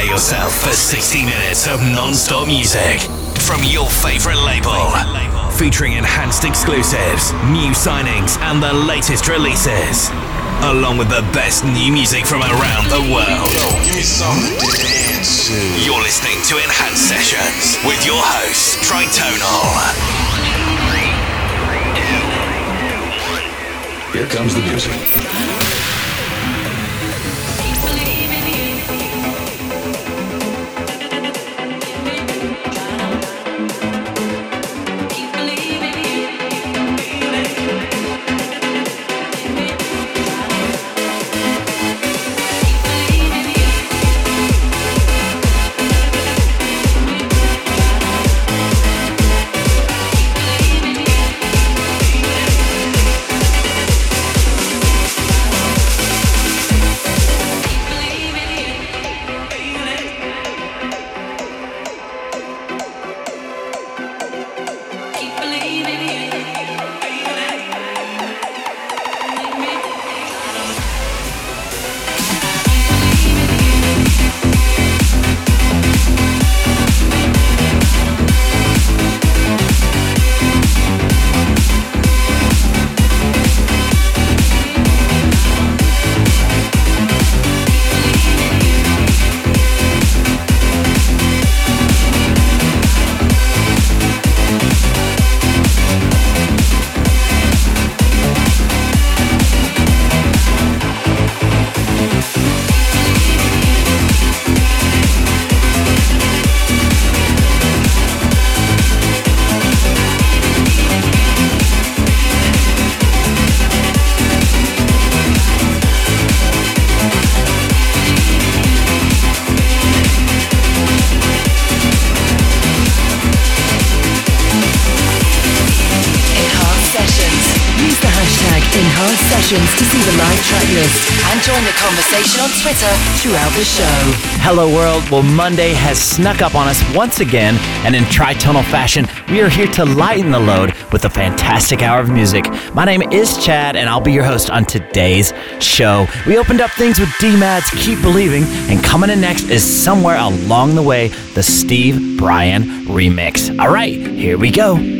Prepare yourself for 60 minutes of non-stop music from your favorite label. Featuring enhanced exclusives, new signings, and the latest releases. Along with the best new music from around the world. Yo, give me something to dance. You're listening to Enhanced Sessions with your host, Tritonal. Here comes the music. Conversation on Twitter throughout the show. Hello, world. Well, Monday has snuck up on us once again, and in tritonal fashion, we are here to lighten the load with a fantastic hour of music. My name is Chad, and I'll be your host on today's show. We opened up things with D-Mad's Keep Believing, and coming in next is Somewhere Along the Way, the Steve Brian remix. All right, here we go.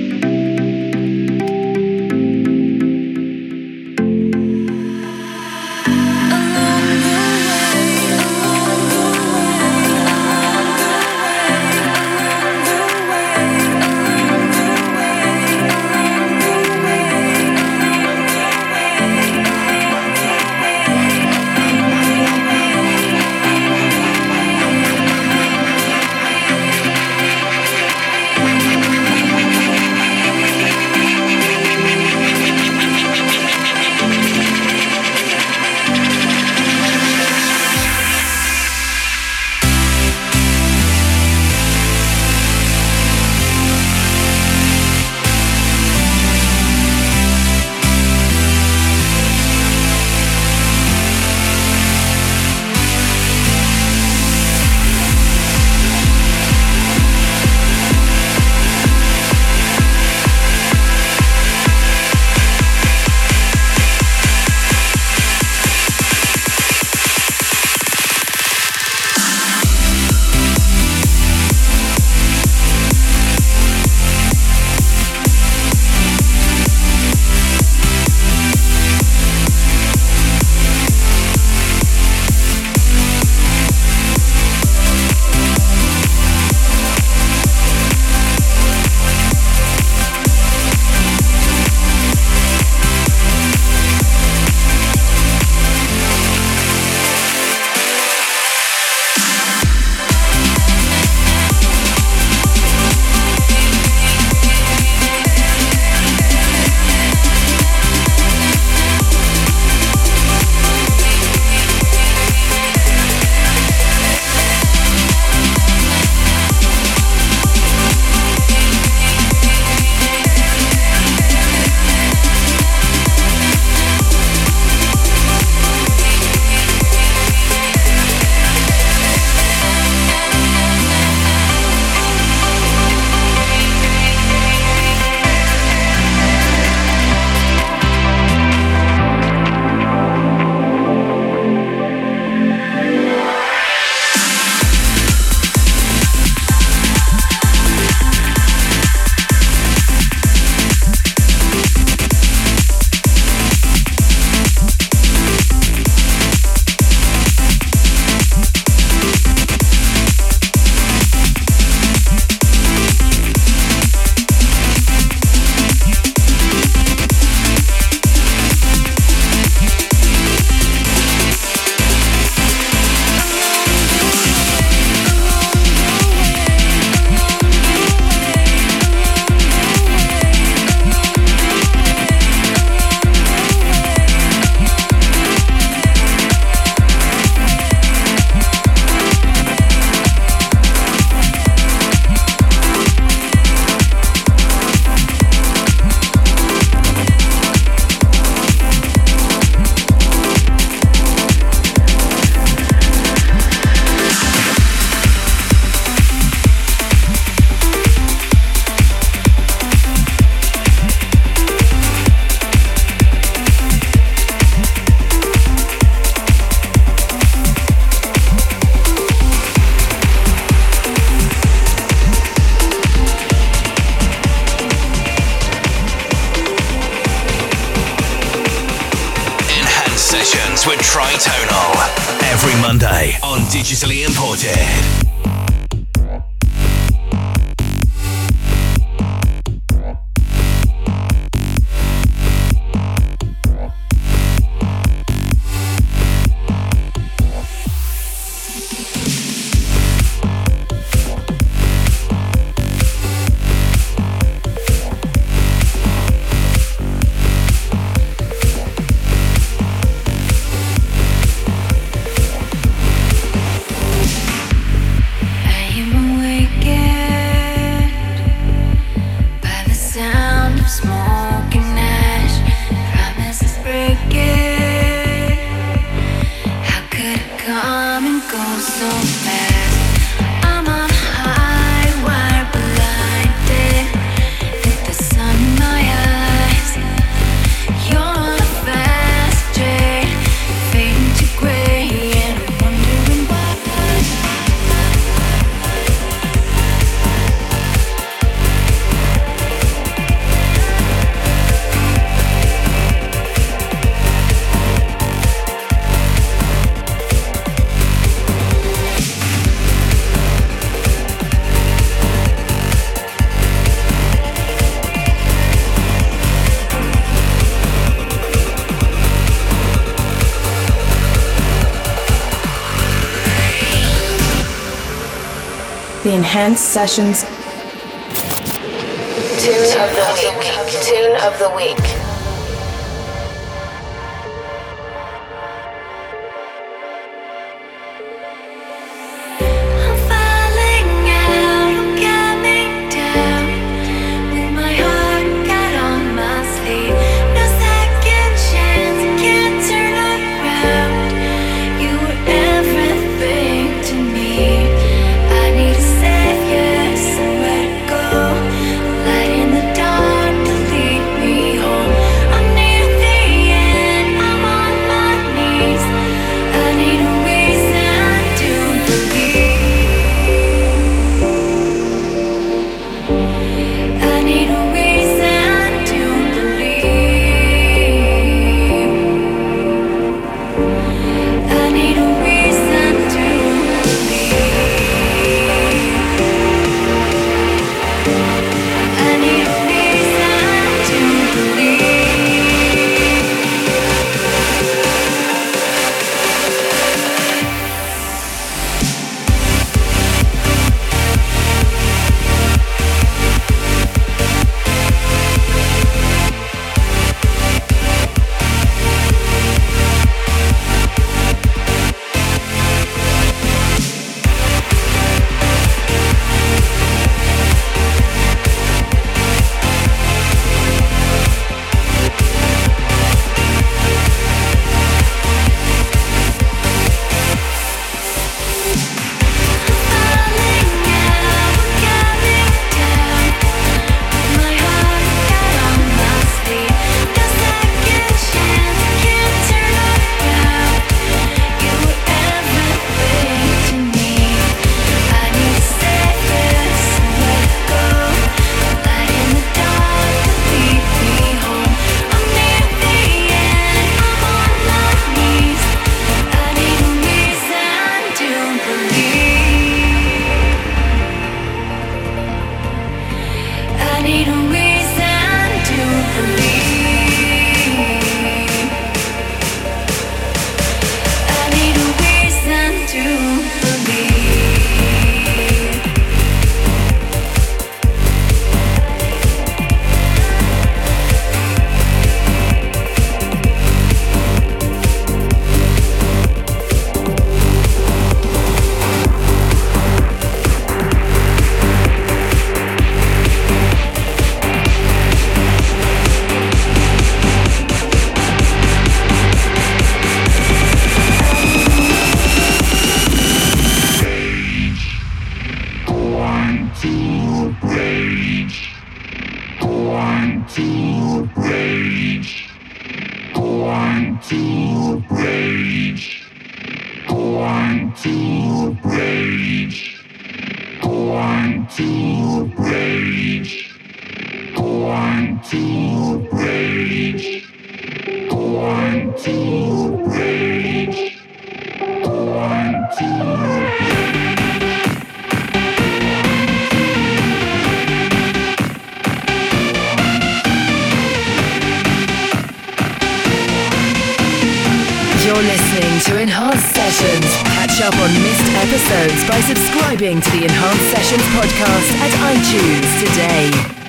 Enhanced Sessions. Tune of the week. Tune of the week. to to rage. Going to rage. Going to rage. Going to rage. Going to rage. Up on missed episodes by subscribing to the Enhanced Sessions podcast at iTunes today.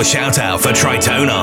Request shout out for Tritonal,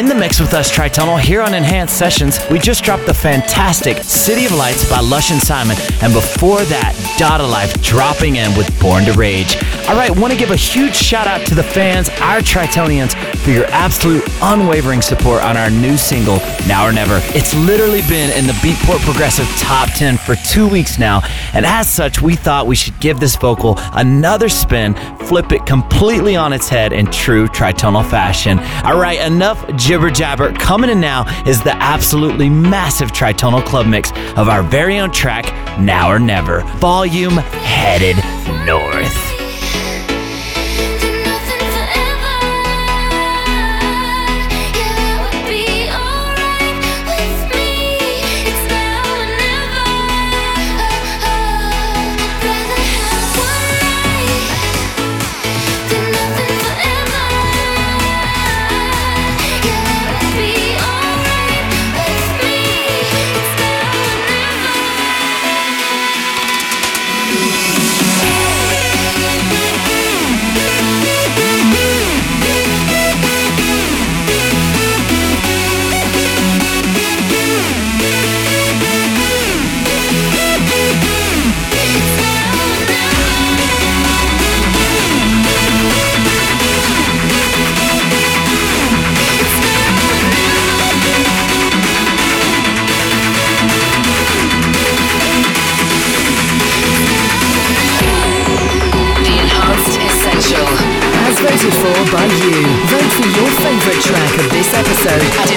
in the mix with us, Tritonal, here on Enhanced Sessions. We just dropped the fantastic City of Lights by Lush and Simon, and before that, Dada Life dropping in with Born to Rage. All right, want to give a huge shout out to the fans, our Tritonians, for your absolute unwavering support on our new single, Now or Never. It's literally been in the Beatport Progressive Top 10 for two weeks now, and as such, we thought we should give this vocal another spin, flip it completely on its head in true tritonal fashion. All right, enough jibber jabber. Coming in now is the absolutely massive tritonal club mix of our very own track, Now or Never, volume headed north. By you. Vote for your favorite track of this episode at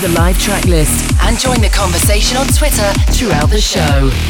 the live track list and join the conversation on Twitter throughout the show.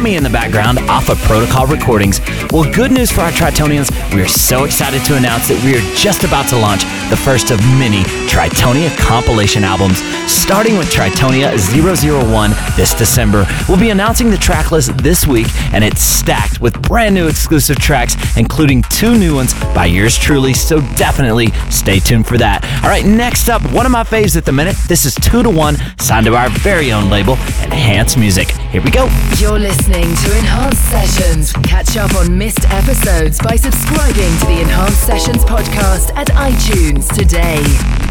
Tsunami in the background off of Protocol Recordings. Well, good news for our Tritonians. We are so excited to announce that we are just about to launch the first of many Tritonia compilation albums, starting with Tritonia 001 this December. We'll be announcing the track list this week, and it's stacked with brand new exclusive tracks, including two new ones by yours truly, so definitely stay tuned for that. All right, next up, one of my faves at the minute. This is 2 to 1, signed to our very own label, Enhanced Music. Here we go. You're listening to Enhanced Sessions. Catch up on missed episodes by subscribing to the Enhanced Sessions podcast at iTunes today.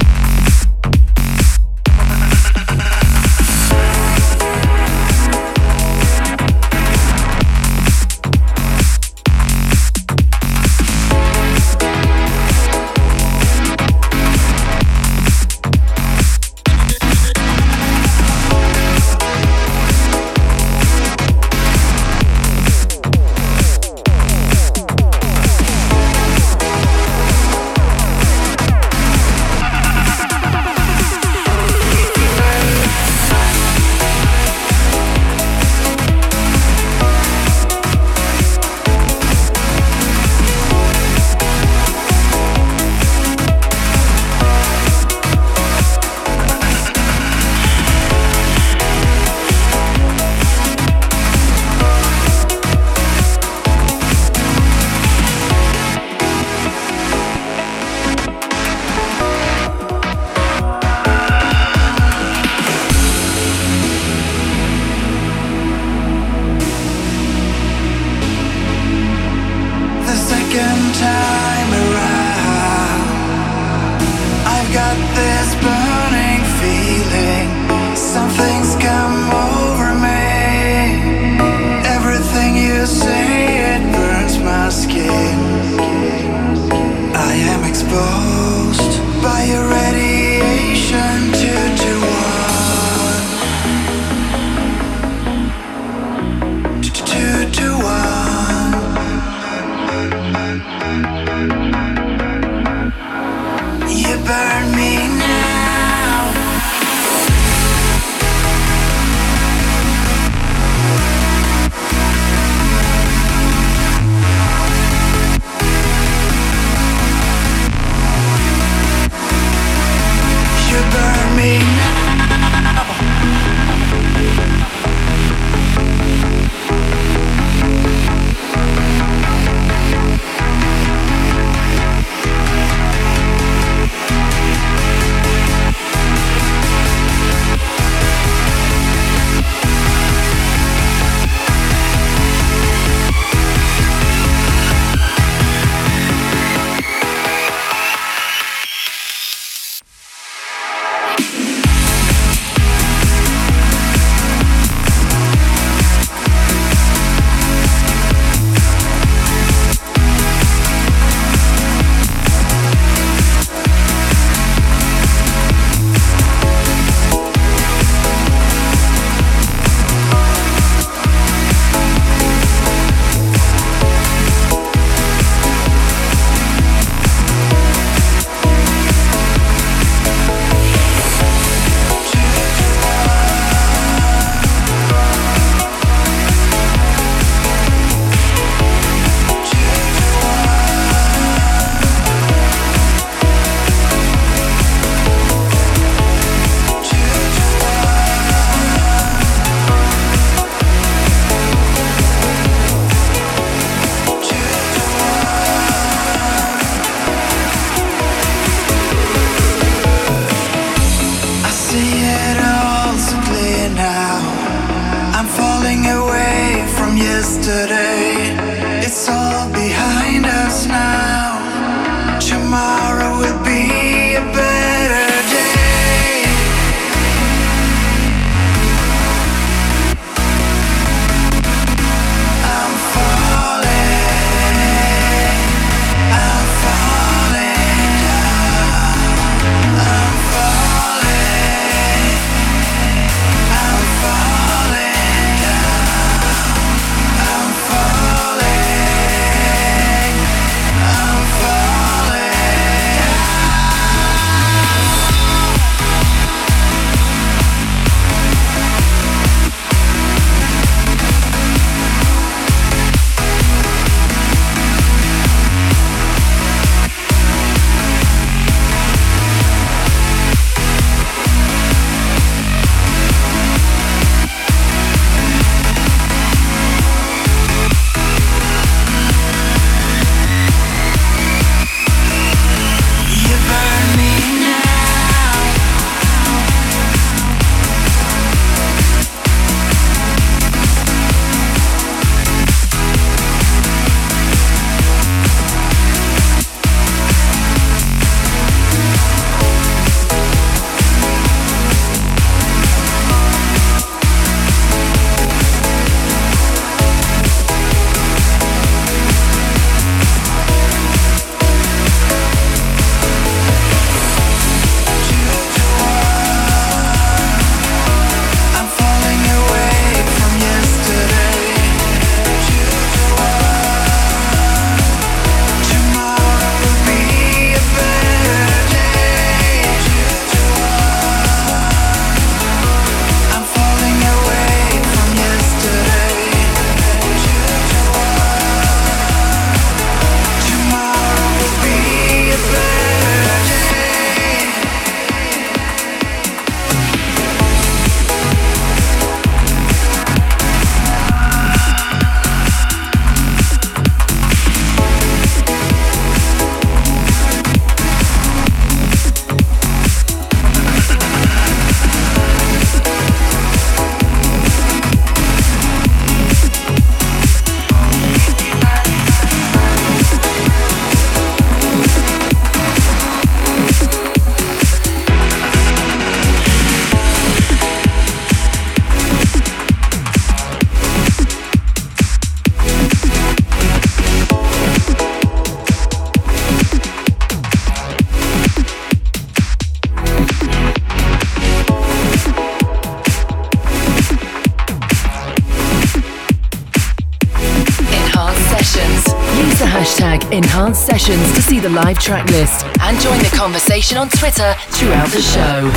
Live track list and join the conversation on Twitter throughout the show.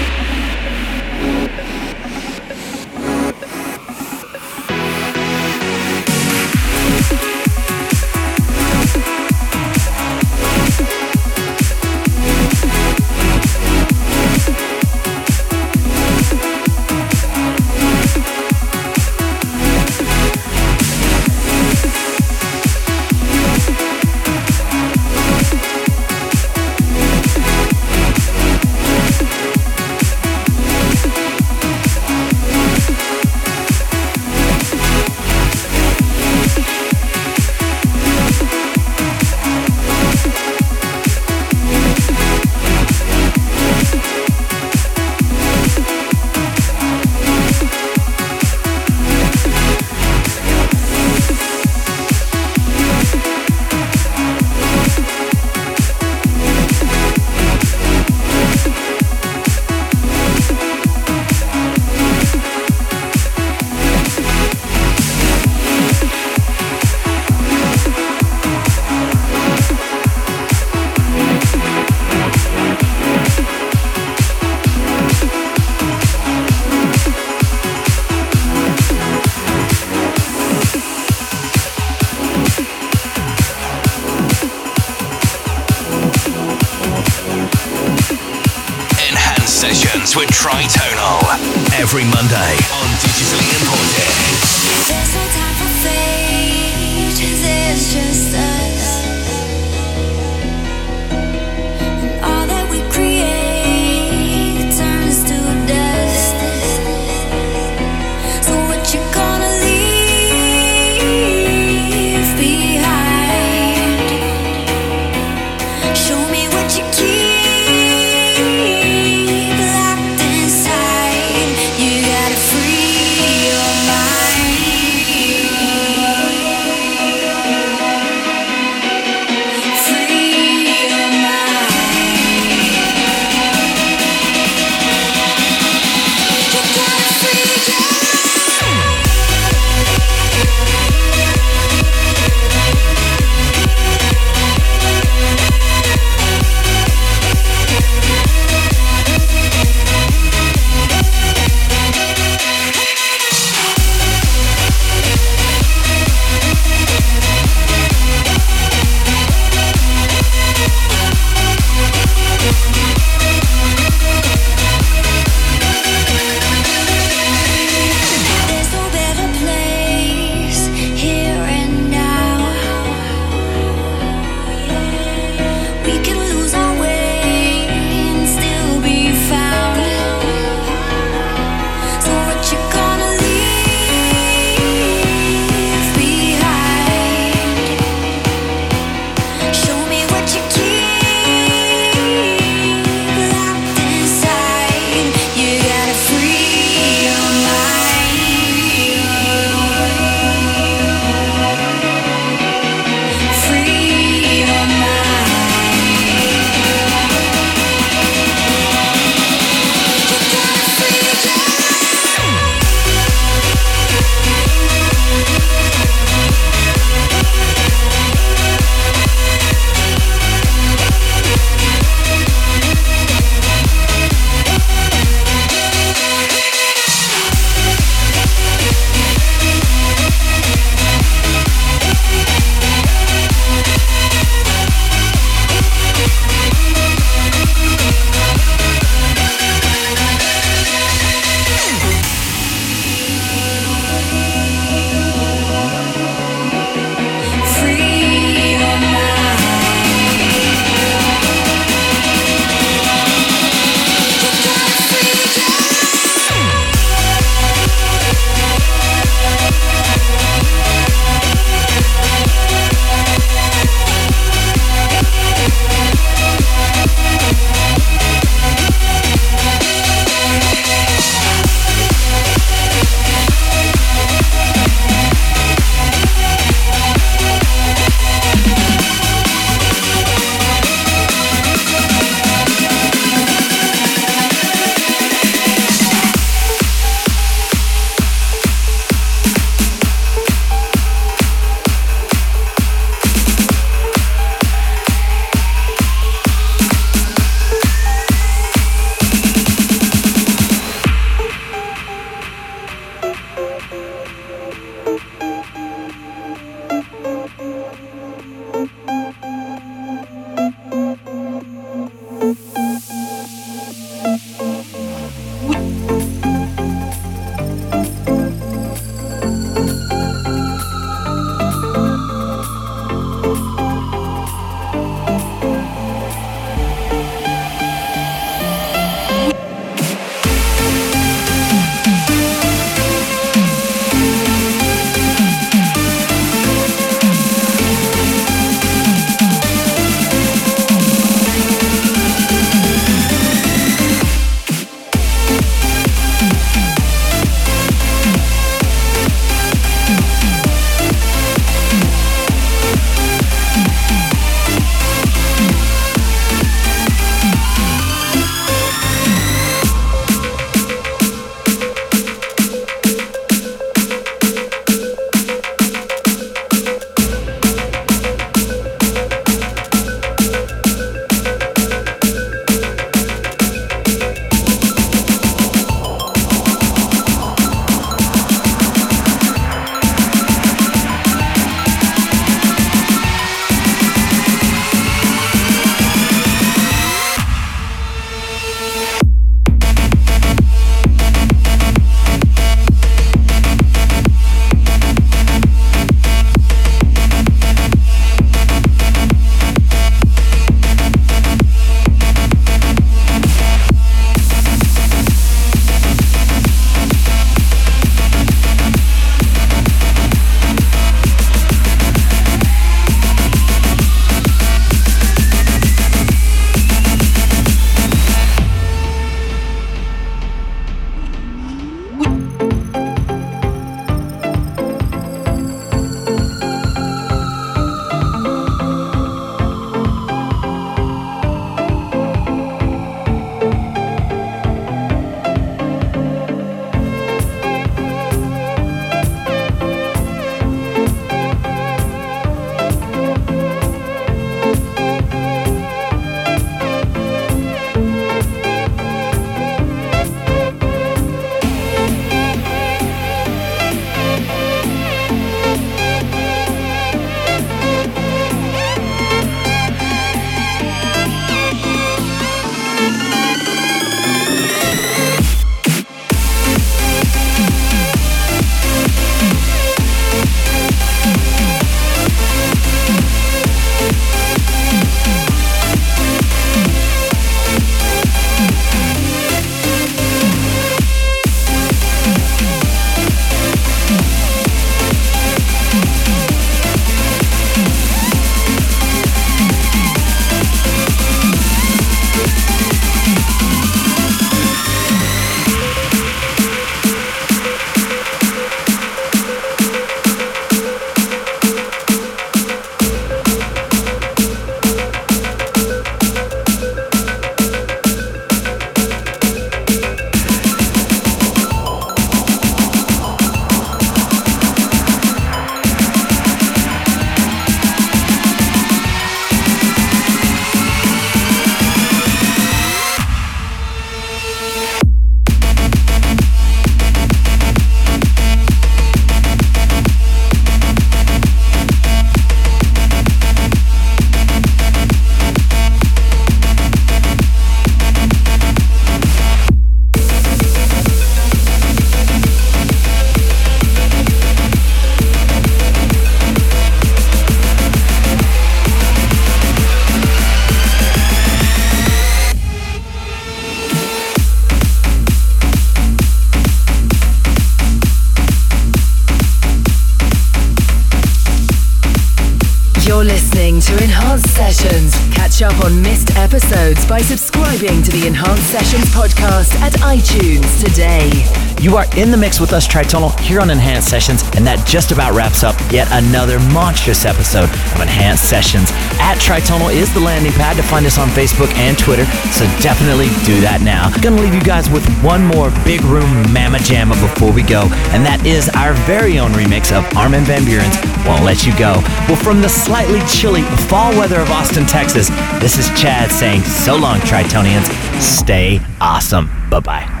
To Enhanced Sessions. Catch up on missed episodes by subscribing to the Enhanced Sessions podcast at iTunes today. You are in the mix with us, Tritonal, here on Enhanced Sessions, and that just about wraps up yet another monstrous episode of Enhanced Sessions. At Tritonal is the landing pad to find us on Facebook and Twitter, so definitely do that now. Gonna leave you guys with one more big room mamma jamma before we go, and that is our very own remix of Armin Van Buuren's Won't Let You Go. Well, from the slightly chilly fall weather of Austin, Texas, this is Chad saying so long, Tritonians. Stay awesome. Bye bye.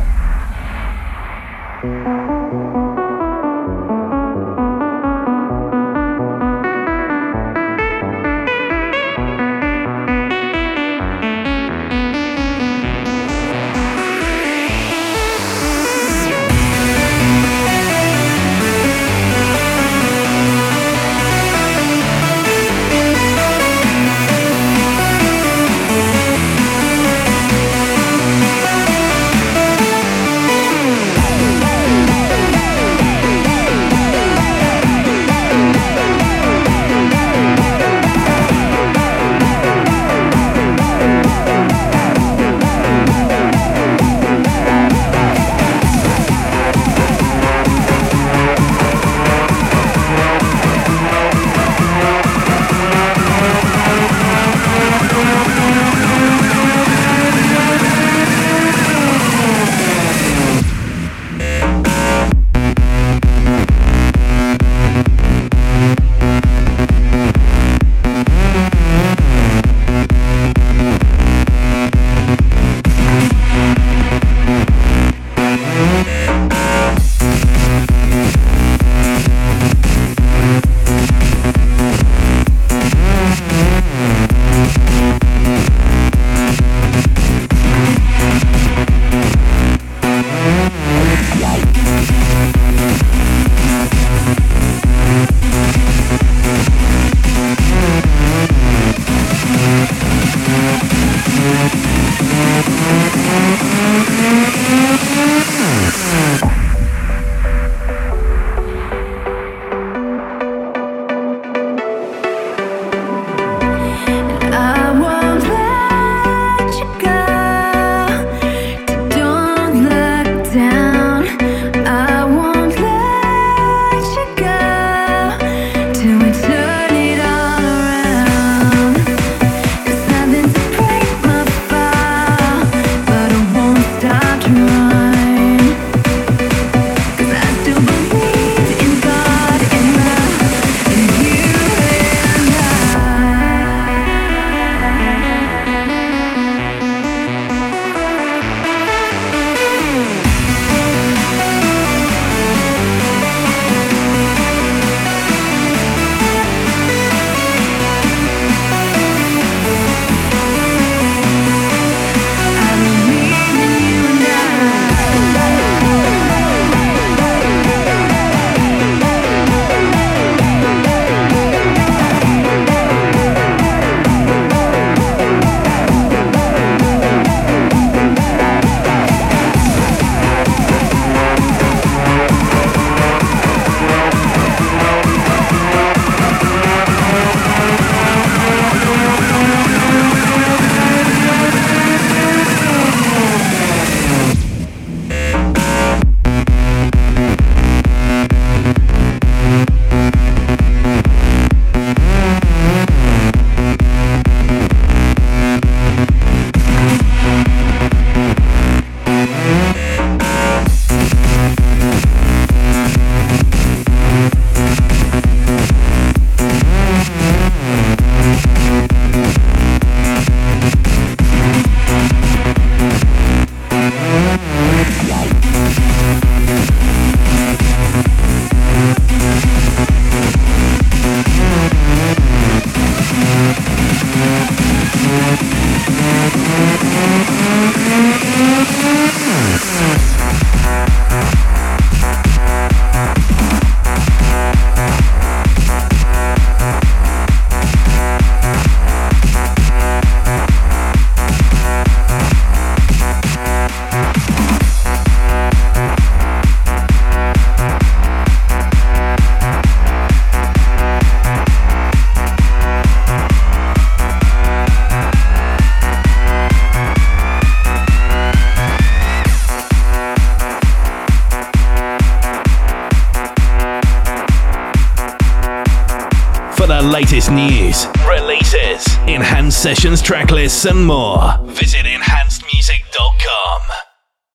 Sessions track lists, and more,